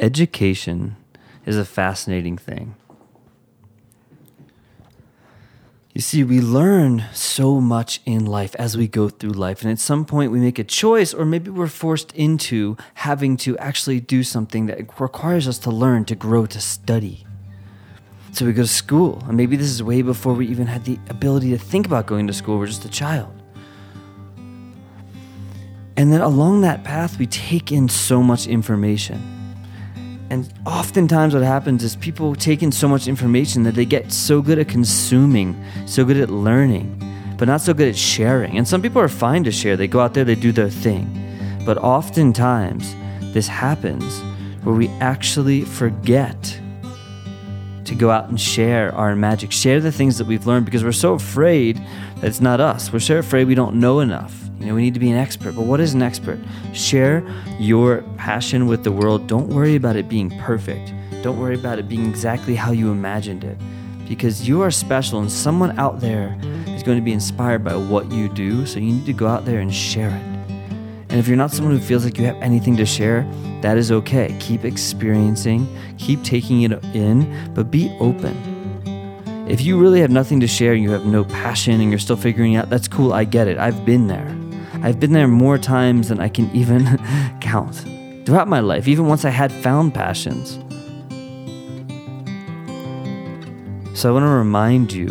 education is a fascinating thing. You see, we learn so much in life as we go through life. And at some point, we make a choice, or maybe we're forced into having to actually do something that requires us to learn, to grow, to study. So we go to school. And maybe this is way before we even had the ability to think about going to school. We're just a child. And then along that path, we take in so much information. And oftentimes, what happens is people take in so much information that they get so good at consuming, so good at learning, but not so good at sharing. And some people are fine to share, they go out there, they do their thing. But oftentimes, this happens where we actually forget to go out and share our magic, share the things that we've learned because we're so afraid that it's not us. We're so afraid we don't know enough. You know, we need to be an expert. But what is an expert? Share your passion with the world. Don't worry about it being perfect. Don't worry about it being exactly how you imagined it. Because you are special and someone out there is going to be inspired by what you do. So you need to go out there and share it. And if you're not someone who feels like you have anything to share, that is okay. Keep experiencing, keep taking it in, but be open. If you really have nothing to share you have no passion and you're still figuring out, that's cool. I get it. I've been there. I've been there more times than I can even count throughout my life, even once I had found passions. So I want to remind you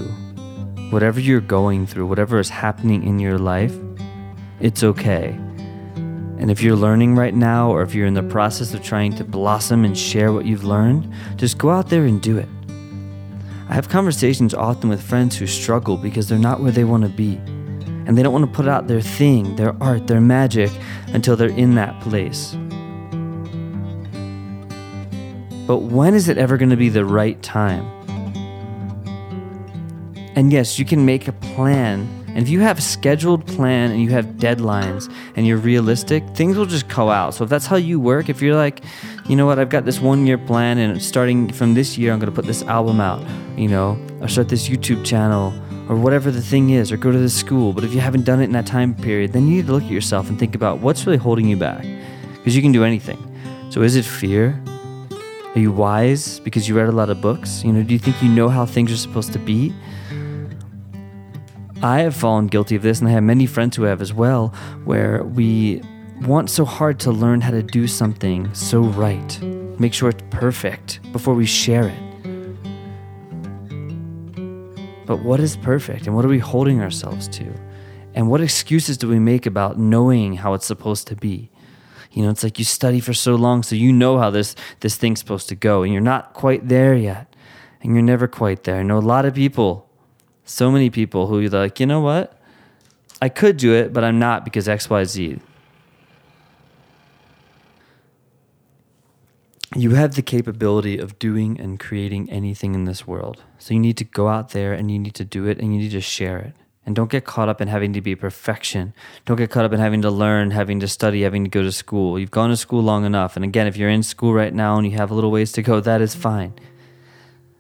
whatever you're going through, whatever is happening in your life, it's okay. And if you're learning right now, or if you're in the process of trying to blossom and share what you've learned, just go out there and do it. I have conversations often with friends who struggle because they're not where they want to be and they don't want to put out their thing, their art, their magic until they're in that place. But when is it ever going to be the right time? And yes, you can make a plan. And if you have a scheduled plan and you have deadlines and you're realistic, things will just go out. So if that's how you work, if you're like, you know what, I've got this one year plan and starting from this year, I'm going to put this album out, you know, or start this YouTube channel or whatever the thing is, or go to the school. But if you haven't done it in that time period, then you need to look at yourself and think about what's really holding you back. Because you can do anything. So is it fear? Are you wise because you read a lot of books? You know, do you think you know how things are supposed to be? I have fallen guilty of this, and I have many friends who have as well, where we want so hard to learn how to do something so right, make sure it's perfect before we share it. But what is perfect and what are we holding ourselves to? And what excuses do we make about knowing how it's supposed to be? You know, it's like you study for so long so you know how this this thing's supposed to go and you're not quite there yet. And you're never quite there. I know a lot of people, so many people who are like, you know what? I could do it, but I'm not because XYZ. You have the capability of doing and creating anything in this world. So you need to go out there and you need to do it and you need to share it. And don't get caught up in having to be perfection. Don't get caught up in having to learn, having to study, having to go to school. You've gone to school long enough. And again, if you're in school right now and you have a little ways to go, that is fine.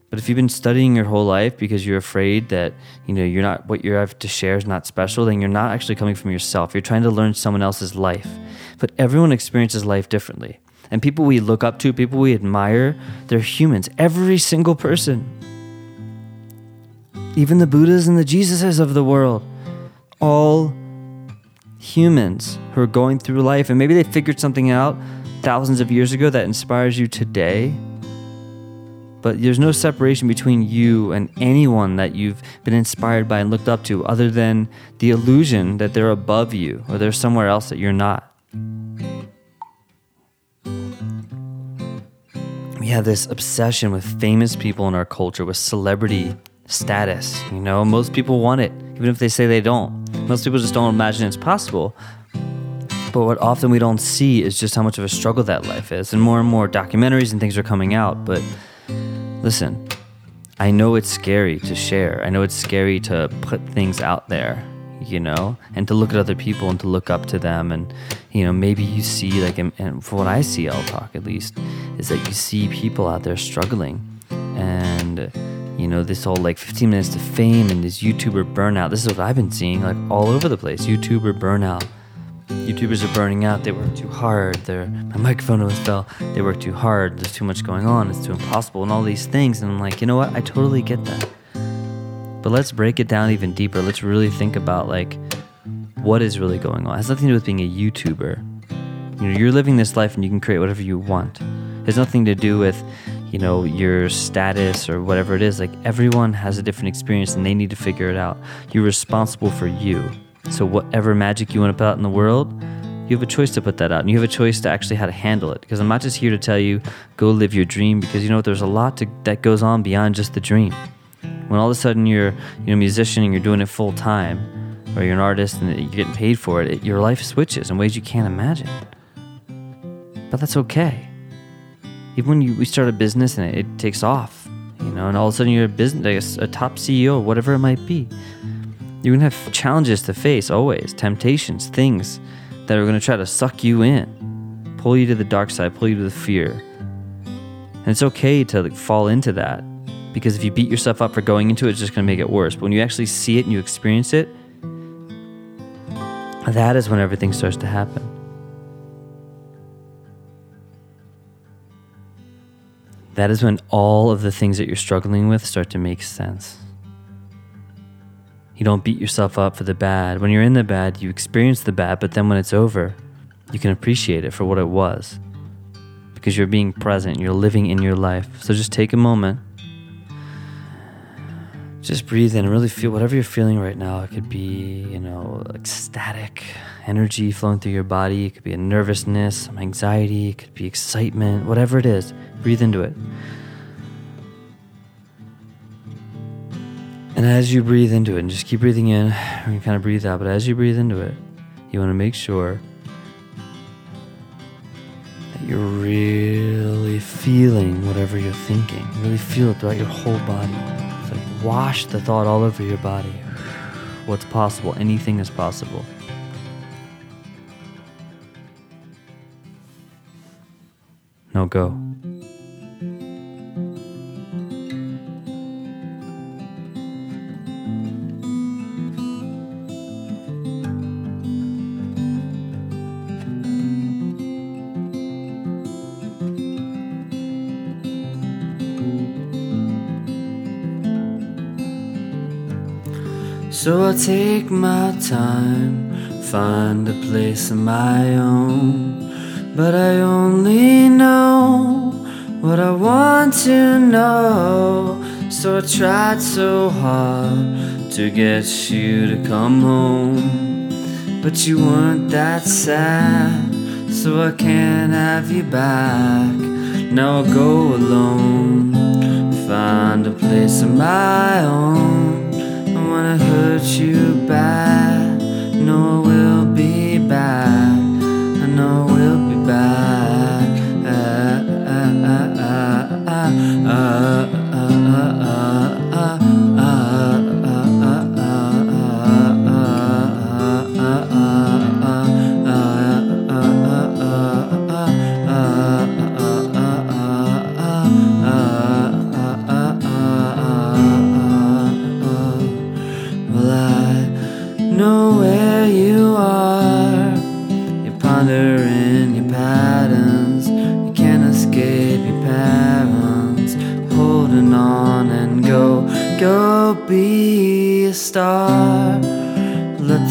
But if you've been studying your whole life because you're afraid that, you know, you're not what you have to share is not special, then you're not actually coming from yourself. You're trying to learn someone else's life. But everyone experiences life differently and people we look up to, people we admire, they're humans. Every single person. Even the Buddhas and the Jesuses of the world. All humans who are going through life. And maybe they figured something out thousands of years ago that inspires you today. But there's no separation between you and anyone that you've been inspired by and looked up to, other than the illusion that they're above you or they're somewhere else that you're not. Have this obsession with famous people in our culture, with celebrity status. You know, most people want it, even if they say they don't. Most people just don't imagine it's possible. But what often we don't see is just how much of a struggle that life is. And more and more documentaries and things are coming out. But listen, I know it's scary to share. I know it's scary to put things out there you know, and to look at other people and to look up to them. And, you know, maybe you see, like, and, and for what I see, I'll talk at least, is that you see people out there struggling. And, you know, this whole like 15 minutes to fame and this YouTuber burnout. This is what I've been seeing, like, all over the place YouTuber burnout. YouTubers are burning out. They work too hard. Their my microphone almost fell. They work too hard. There's too much going on. It's too impossible, and all these things. And I'm like, you know what? I totally get that. But let's break it down even deeper. Let's really think about like what is really going on. It has nothing to do with being a YouTuber. You know, you're living this life and you can create whatever you want. It has nothing to do with, you know, your status or whatever it is. Like everyone has a different experience and they need to figure it out. You're responsible for you. So whatever magic you want to put out in the world, you have a choice to put that out and you have a choice to actually how to handle it because i'm not just here to tell you go live your dream because you know there's a lot to, that goes on beyond just the dream when all of a sudden you're you know a musician and you're doing it full time or you're an artist and you're getting paid for it, it your life switches in ways you can't imagine. But that's okay. Even when you we start a business and it, it takes off you know and all of a sudden you're a business a top ceo whatever it might be you're gonna have challenges to face always, temptations, things that are gonna try to suck you in, pull you to the dark side, pull you to the fear. And it's okay to like, fall into that because if you beat yourself up for going into it, it's just gonna make it worse. But when you actually see it and you experience it, that is when everything starts to happen. That is when all of the things that you're struggling with start to make sense. You don't beat yourself up for the bad. When you're in the bad, you experience the bad, but then when it's over, you can appreciate it for what it was. Because you're being present, you're living in your life. So just take a moment. Just breathe in and really feel whatever you're feeling right now. It could be, you know, ecstatic energy flowing through your body. It could be a nervousness, some anxiety. It could be excitement, whatever it is. Breathe into it. And as you breathe into it, and just keep breathing in, you kind of breathe out, but as you breathe into it, you want to make sure that you're really feeling whatever you're thinking. Really feel it throughout your whole body. Wash the thought all over your body. What's possible? Anything is possible. No, go. So I take my time, find a place of my own. But I only know what I want to know. So I tried so hard to get you to come home. But you weren't that sad, so I can't have you back. Now I'll go alone, find a place of my own wanna hurt you bad. No, we'll be back. I know we'll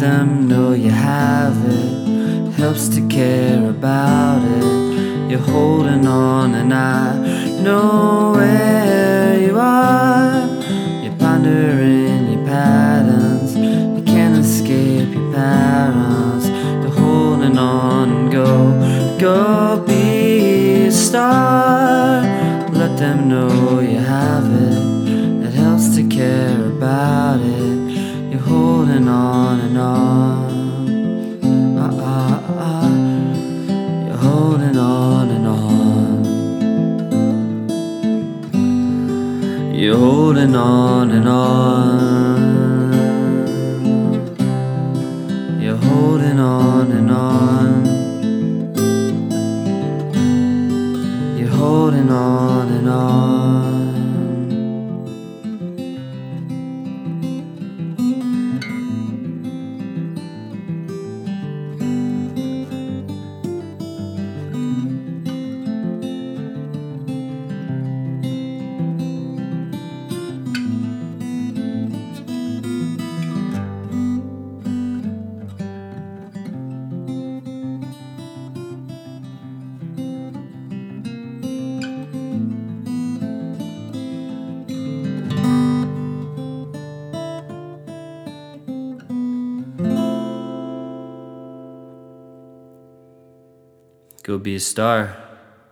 them know you have it. Helps to care about it. You're holding on, and I know where you are. You're pondering your patterns. You can't escape your parents. You're holding on and go, go be a star. Let them know you have it It helps to care about it. Holding on and on. Uh, uh, uh. You're holding on and on. You're holding on and on. You're holding on and on. You're holding on and on. Go be a star.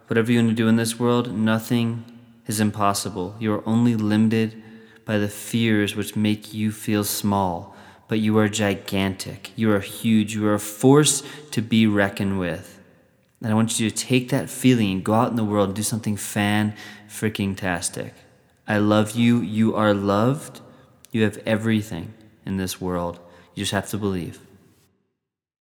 Whatever you want to do in this world, nothing is impossible. You are only limited by the fears which make you feel small, but you are gigantic. You are huge. You are a force to be reckoned with. And I want you to take that feeling and go out in the world and do something fan freaking tastic. I love you. You are loved. You have everything in this world. You just have to believe.